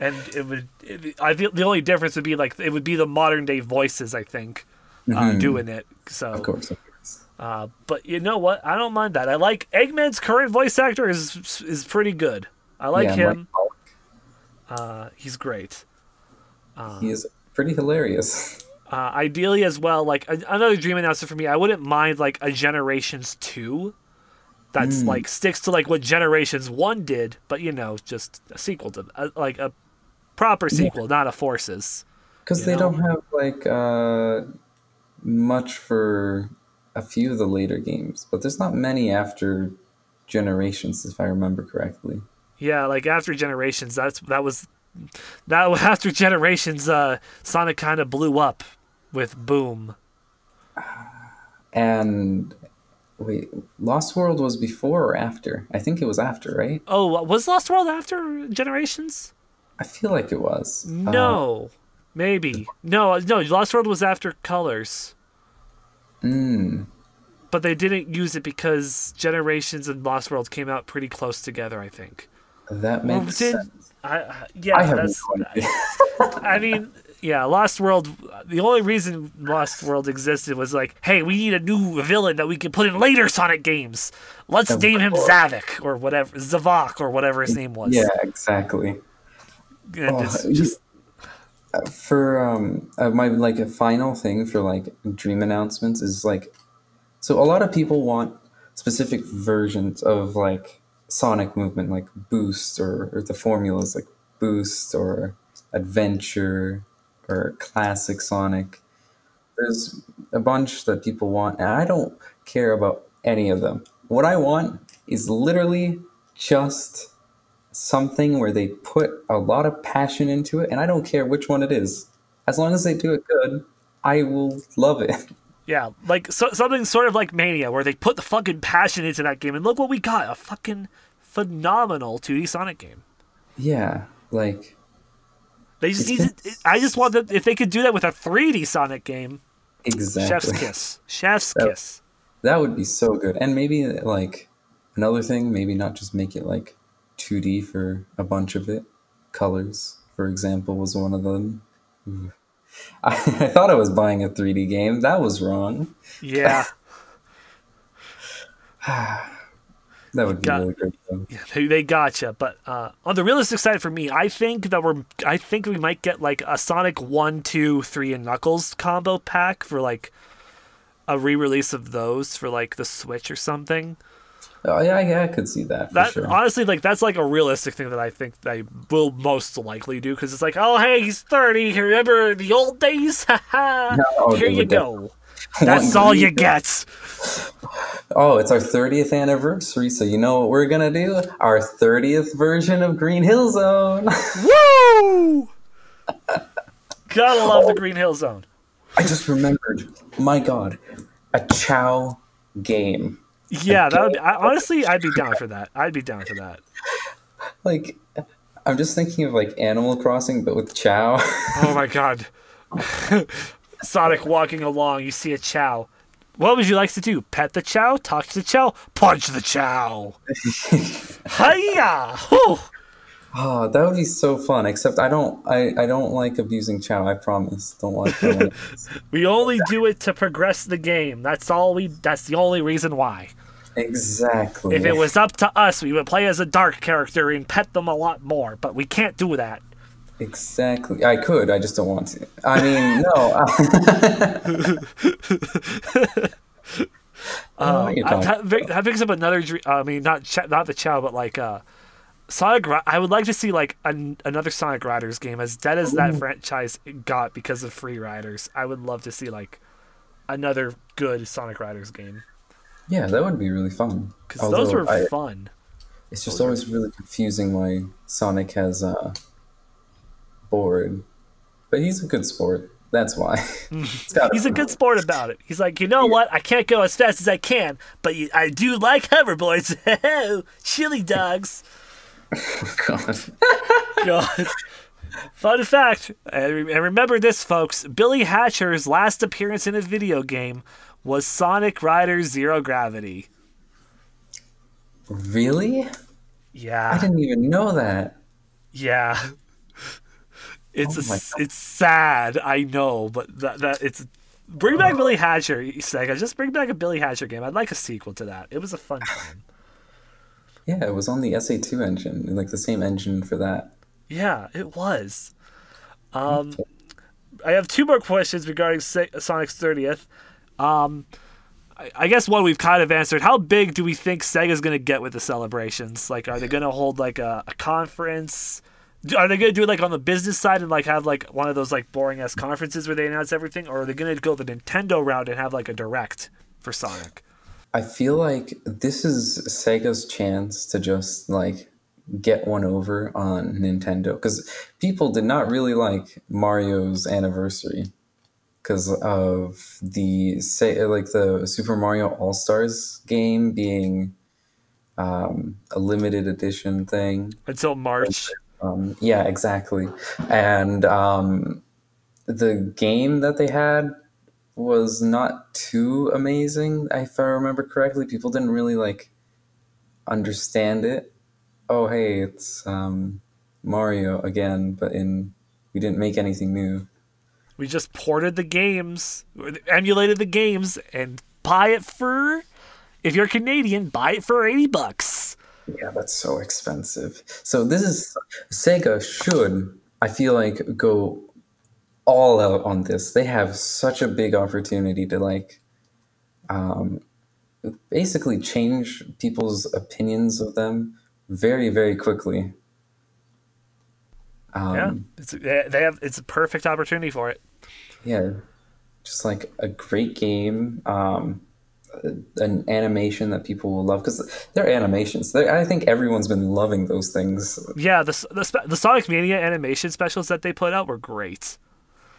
And it would. It, I feel the only difference would be like it would be the modern day voices. I think uh, doing it. So, Mm-hmm. Of course, of course. uh, but you know what? I don't mind that. I like Eggman's current voice actor is is pretty good. I like yeah, him. Uh, he's great. Pollock, he is pretty hilarious. Uh, ideally, as well, like another dream announcement for me, I wouldn't mind like a Generations two. That's Hmm. like sticks to like what Generations one did, but you know, just a sequel to uh, like a proper sequel, not a Forces. Because they know? don't have, like, uh, much for a few of the later games. But there's not many after Generations, if I remember correctly. Yeah, like after Generations, that's that was that after Generations, uh, Sonic kind of blew up with Boom. And wait, Lost World was before or after? I think it was after, right? Oh, was Lost World after Generations? I feel like it was. Uh, No, maybe no, no. Lost World was after Colors. mm, but they didn't use it because Generations and Lost World came out pretty close together. I think. that Well, makes did- sense. I, I- yeah, I have that's. no. I mean, yeah, Lost World. The only reason Lost World existed was like, hey, we need a new villain that we can put in later Sonic games. Let's name him. Zavok or whatever, Zavok or whatever his name was. yeah, exactly. Oh, just Uh, for um uh, my like a final thing for like dream announcements is like so a lot of people want specific versions of like sonic movement like boost or, or the formulas like boost or adventure or classic sonic. There's a bunch that people want and i don't care about any of them. What i want is literally just something where they put a lot of passion into it, and I don't care which one it is. As long as they do it good, I will love it. yeah, like so, something sort of like Mania, where they put the fucking passion into that game, and look what we got a fucking phenomenal 2D Sonic game. yeah, like They just need been- to, I just want them if they could do that with a 3D Sonic game. exactly. Chef's kiss. Chef's That- kiss. That would be so good. And maybe like another thing, maybe not just make it like 2D for a bunch of it. Colors, for example, was one of them. I, I thought I was buying a 3D game. That was wrong. Yeah. That would be Got- really good. Though. they, they gotcha. But uh, on the realistic side for me, I think that we're I think we might get like a Sonic 1, 2, 3 and Knuckles combo pack for like a re-release of those for like the Switch or something. Oh yeah, yeah, I could see that for That sure. honestly, like that's like a realistic thing that I think they will most likely do because it's like, oh hey, he's thirty. Remember the old days? No, oh, Here you go. That's all you get. Oh, it's our 30th anniversary, so you know what we're gonna do? Our 30th version of Green Hill Zone. Woo! Gotta love the Green Hill Zone. I just remembered. My God, a Chao game. Yeah, that would be, I, honestly, I'd be down for that. I'd be down for that. Like, I'm just thinking of like Animal Crossing, but with Chao. Oh my god. Sonic walking along, you see a Chao. What would you like to do? Pet the Chao? Talk to the Chao? Punch the Chao! Hiya! Whew. Oh, that would be so fun. Except I don't, I, I don't like abusing Chao. I promise. Don't want We only do it to progress the game. That's all we. That's the only reason why. Exactly. If it was up to us, we would play as a dark character and pet them a lot more. But we can't do that. exactly, I could. I just don't want to. I mean, no. Uh, what you're I- talking that, that brings up another. dr- I mean, not ch- not the Chao, but like uh, Sonic. Ri- I would like to see like an, another Sonic Riders game, as dead as that franchise got because of Free Riders. I would love to see like another good Sonic Riders game Yeah, that would be really fun. because those were I- fun. It's just always really confusing why Sonic has uh, a board, but he's a good sport. That's why. He's a good sport about it. He's like, you know what? I can't go as fast as I can, but I do like hoverboards. Chili dogs. Oh, God. God. Fun fact, and remember this, folks. Billy Hatcher's last appearance in a video game was Sonic Riders Zero Gravity. Really? Yeah. I didn't even know that. yeah. It's Oh a it's sad, I know, but that that it's bring back Billy Hatcher, Sega. Just bring back a Billy Hatcher game. I'd like a sequel to that. It was a fun time. Yeah, it was on the SA2 engine, like the same engine for that. Yeah, it was. Um, I have two more questions regarding Sonic's 30th. Um, I, guess one we've kind of answered. How big do we think Sega's going to get with the celebrations? Like, are they going to hold like a, a conference? Are they going to do it like on the business side and like have like one of those like boring ass conferences where they announce everything, or are they going to go the Nintendo route and have like a direct for Sonic? I feel like this is Sega's chance to just like get one over on Nintendo because people did not really like Mario's anniversary because of the say like the Super Mario All Stars game being um, a limited edition thing. Until March. Um, yeah, exactly. And um, the game that they had was not too amazing, if I remember correctly. People didn't really like understand it. Oh, hey, it's um, Mario again, but in we didn't make anything new. We just ported the games, emulated the games, and buy it for. If you're Canadian, buy it for eighty bucks. Yeah, that's so expensive. So this is Sega should I feel like go all out on this. They have such a big opportunity to like um basically change people's opinions of them very very quickly. Um, Yeah, it's they have it's a perfect opportunity for it. yeah. Just like a great game um an animation that people will love because they're animations. They i think everyone's been loving those things. Yeah, the the, the Sonic Mania animation specials that they put out were great.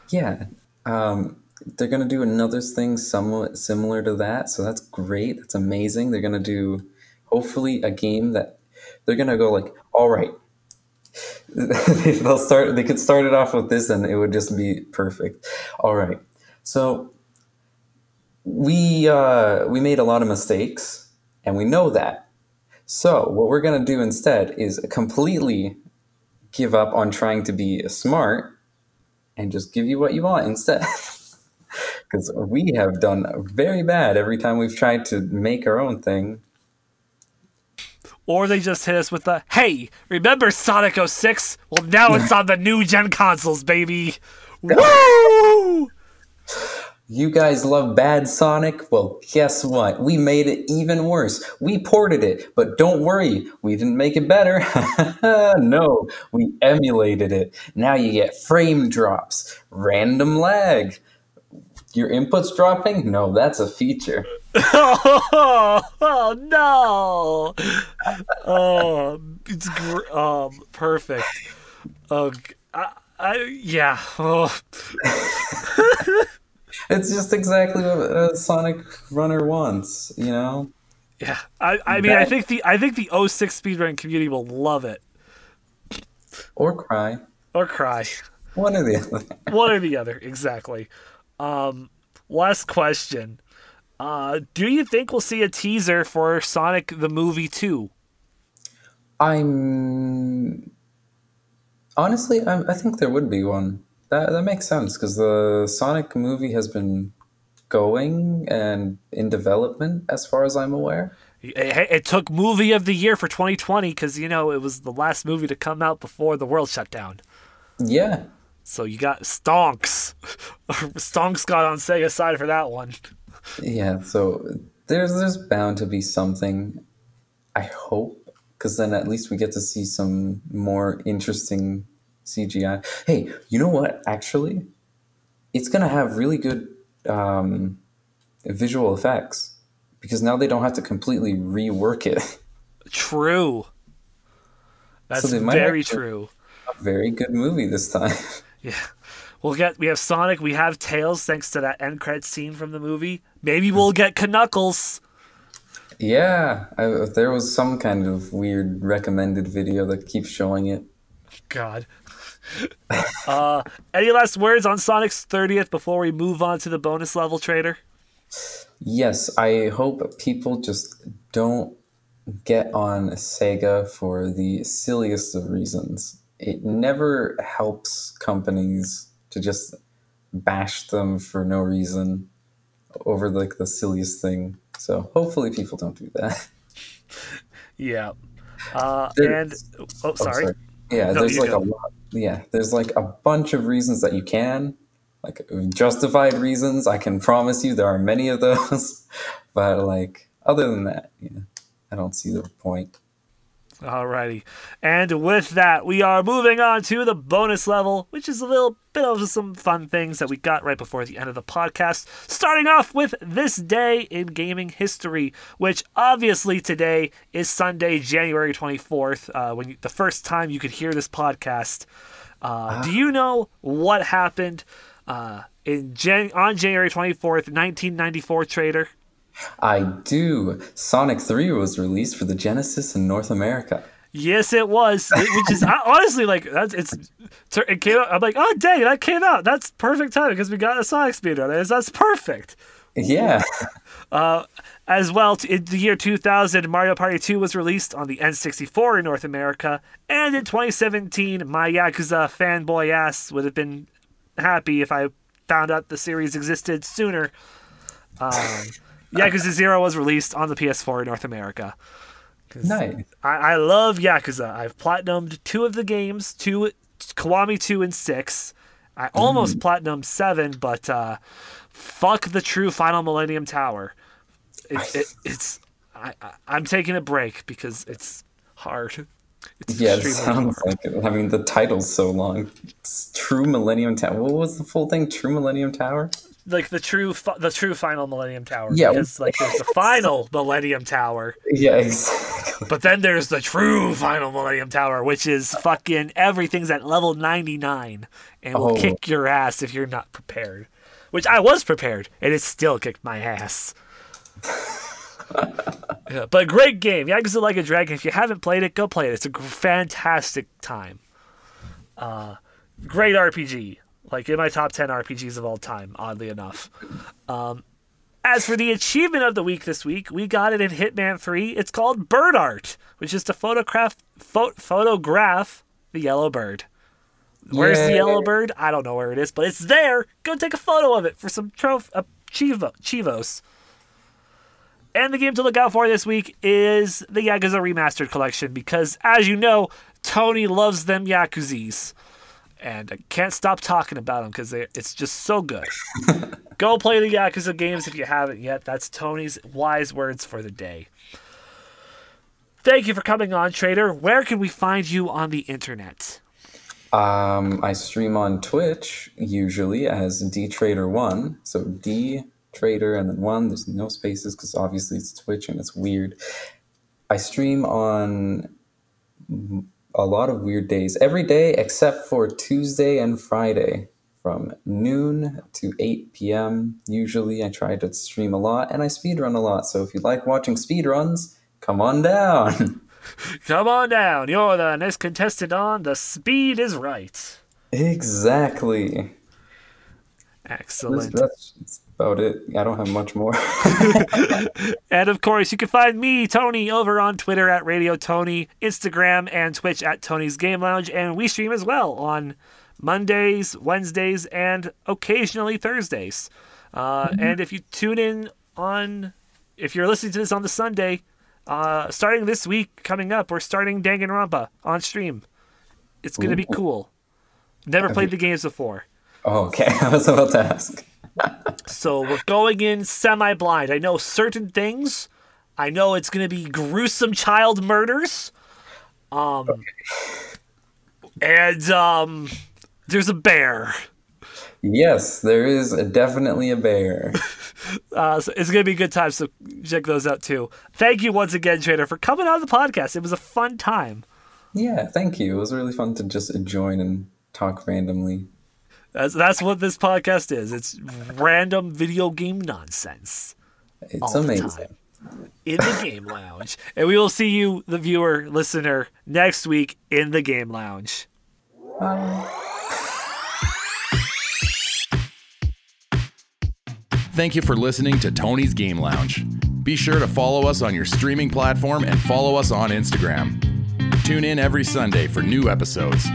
yeah. Um they're gonna do another thing somewhat similar to that so that's great. That's amazing. They're gonna do hopefully a game that they're gonna go like all right they'll start they could start it off with this and it would just be perfect. All right. So we uh we made a lot of mistakes and we know that. So what we're gonna do instead is completely give up on trying to be smart and just give you what you want instead. Because we have done very bad every time we've tried to make our own thing Or they just hit us with the hey, remember Sonic 06? Well, now it's on the new gen consoles, baby. Woo! You guys love bad Sonic? Well, guess what? We made it even worse. We ported it, but don't worry, we didn't make it better. no, we emulated it. Now you get frame drops, random lag. Your input's dropping? No, that's a feature. Oh, oh no! Oh, it's gr- um perfect. Oh, I, I yeah. Oh. It's just exactly what a Sonic runner wants, you know? Yeah, I, I mean, I think the I think the 06 speedrun community will love it Or cry. or cry, One or the other. one or the other, exactly. Um, last question: uh, Do you think we'll see a teaser for Sonic the Movie 2? I'm honestly, I, I think there would be one. That that makes sense because the Sonic movie has been going and in development, as far as I'm aware. It, it took Movie of the Year for 2020 because you know it was the last movie to come out before the world shut down. Yeah, So you got Stonks. Stonks got on Sega's side for that one. Yeah. So there's there's bound to be something. I hope because then at least we get to see some more interesting CGI. Hey, you know what? Actually, it's gonna have really good um, visual effects because now they don't have to completely rework it. True. That's So very true. A very good movie this time. Yeah. We'll get we have Sonic, we have Tails thanks to that end credit scene from the movie. Maybe we'll get Knuckles. yeah, I, there was some kind of weird recommended video that keeps showing it. God. uh any last words on Sonic's 30th before we move on to the bonus level trader? Yes, I hope people just don't get on Sega for the silliest of reasons. It never helps companies to just bash them for no reason over like the silliest thing. So hopefully people don't do that. Yeah. Uh and oh sorry. Yeah, No, there's like go. a lot. Yeah, there's like a bunch of reasons that you can, like justified reasons. I can promise you there are many of those, but like other than that, yeah, I don't see the point. Alrighty. And with that, we are moving on to the bonus level, which is a little bit of some fun things that we got right before the end of the podcast. Starting off with this day in gaming history, which obviously today is Sunday, January 24th, uh, when you, the first time you could hear this podcast. Uh, do you know what happened uh, in Jan- on January 24th, 1994, Trader? I do. Sonic 3 was released for the Genesis in North America. Yes, it was. It- Which is honestly like that's it's. It came out. I'm like, oh dang, that came out. That's perfect time because we got a Sonic speedrun. That's- That's perfect. Yeah. As well, in the year 2000, Mario Party 2 was released on the N64 in North America, and in 2017, my Yakuza fanboy ass would have been happy if I found out the series existed sooner. Um, Yakuza Zero was released on the PS4 in North America. Nice. I, I love Yakuza. I've platinumed two of the games, two Kiwami two and six. I almost platinumed seven, but uh, fuck the true Final Millennium Tower. It, it, it's I, I, I'm taking a break because it's hard. It's Yeah, it sounds hard. like it. I mean, the title's so long. It's True Millennium Tower. What was the full thing? True Millennium Tower? Like the true the true Final Millennium Tower. Yeah. because like there's the final Millennium Tower, Yeah, exactly. but then there's the true Final Millennium Tower, which is fucking everything's at level 99 and will Oh. kick your ass if you're not prepared. Which I was prepared, and it still kicked my ass. yeah, but great game, Yakuza Like a Dragon. If you haven't played it, go play it. It's a fantastic time. Uh, great RPG, like in my top ten RPGs of all time. Oddly enough. Um, as for the achievement of the week this week, we got it in Hitman 3. It's called Bird Art, which is to photograph pho- photograph the yellow bird. Where's the yellow bird? I don't know where it is, but it's there. Go take a photo of it for some troph- uh, chivo- chivos. And the game to look out for this week is the Yakuza Remastered Collection because, as you know, Tony loves them Yakuzis. And I can't stop talking about them because it's just so good. Go play the Yakuza games if you haven't yet. That's Tony's wise words for the day. Thank you for coming on, Trader. Where can we find you on the internet? Um, I stream on Twitch usually as D Trader One. So D Trader and then one. There's no spaces because obviously it's Twitch and it's weird. I stream on a lot of weird days every day except for Tuesday and Friday from noon to 8 p.m. Usually I try to stream a lot and I speedrun a lot. So if you like watching speedruns, come on down. Come on down. You're the next contestant on The Speed is Right. exactly. Excellent. that's that's about it. I don't have much more. And of course, you can find me, Tony, over on Twitter at Radio Tony, Instagram and Twitch at Tony's Game Lounge, and we stream as well on Mondays, Wednesdays, and occasionally Thursdays. Uh, And if you tune in on, if you're listening to this on the Sunday, uh, starting this week coming up, we're starting Danganronpa on stream. It's gonna be cool. Never played the games before. Oh, okay, I was about to ask. So we're going in semi blind. I know certain things. I know it's going to be gruesome child murders. Um, and um, there's a bear. Yes, there is a, definitely a bear. Uh, so it's gonna be a good time, So check those out too. Thank you once again, Trader, for coming on the podcast. It was a fun time. Yeah, thank you. It was really fun to just join and talk randomly. That's that's what this podcast is. It's random video game nonsense. It's all the amazing. time in the game lounge. And we will see you, the viewer, listener, next week in the game lounge. Bye. Thank you for listening to Tony's Game Lounge. Be sure to follow us on your streaming platform and follow us on Instagram. Tune in every Sunday for new episodes.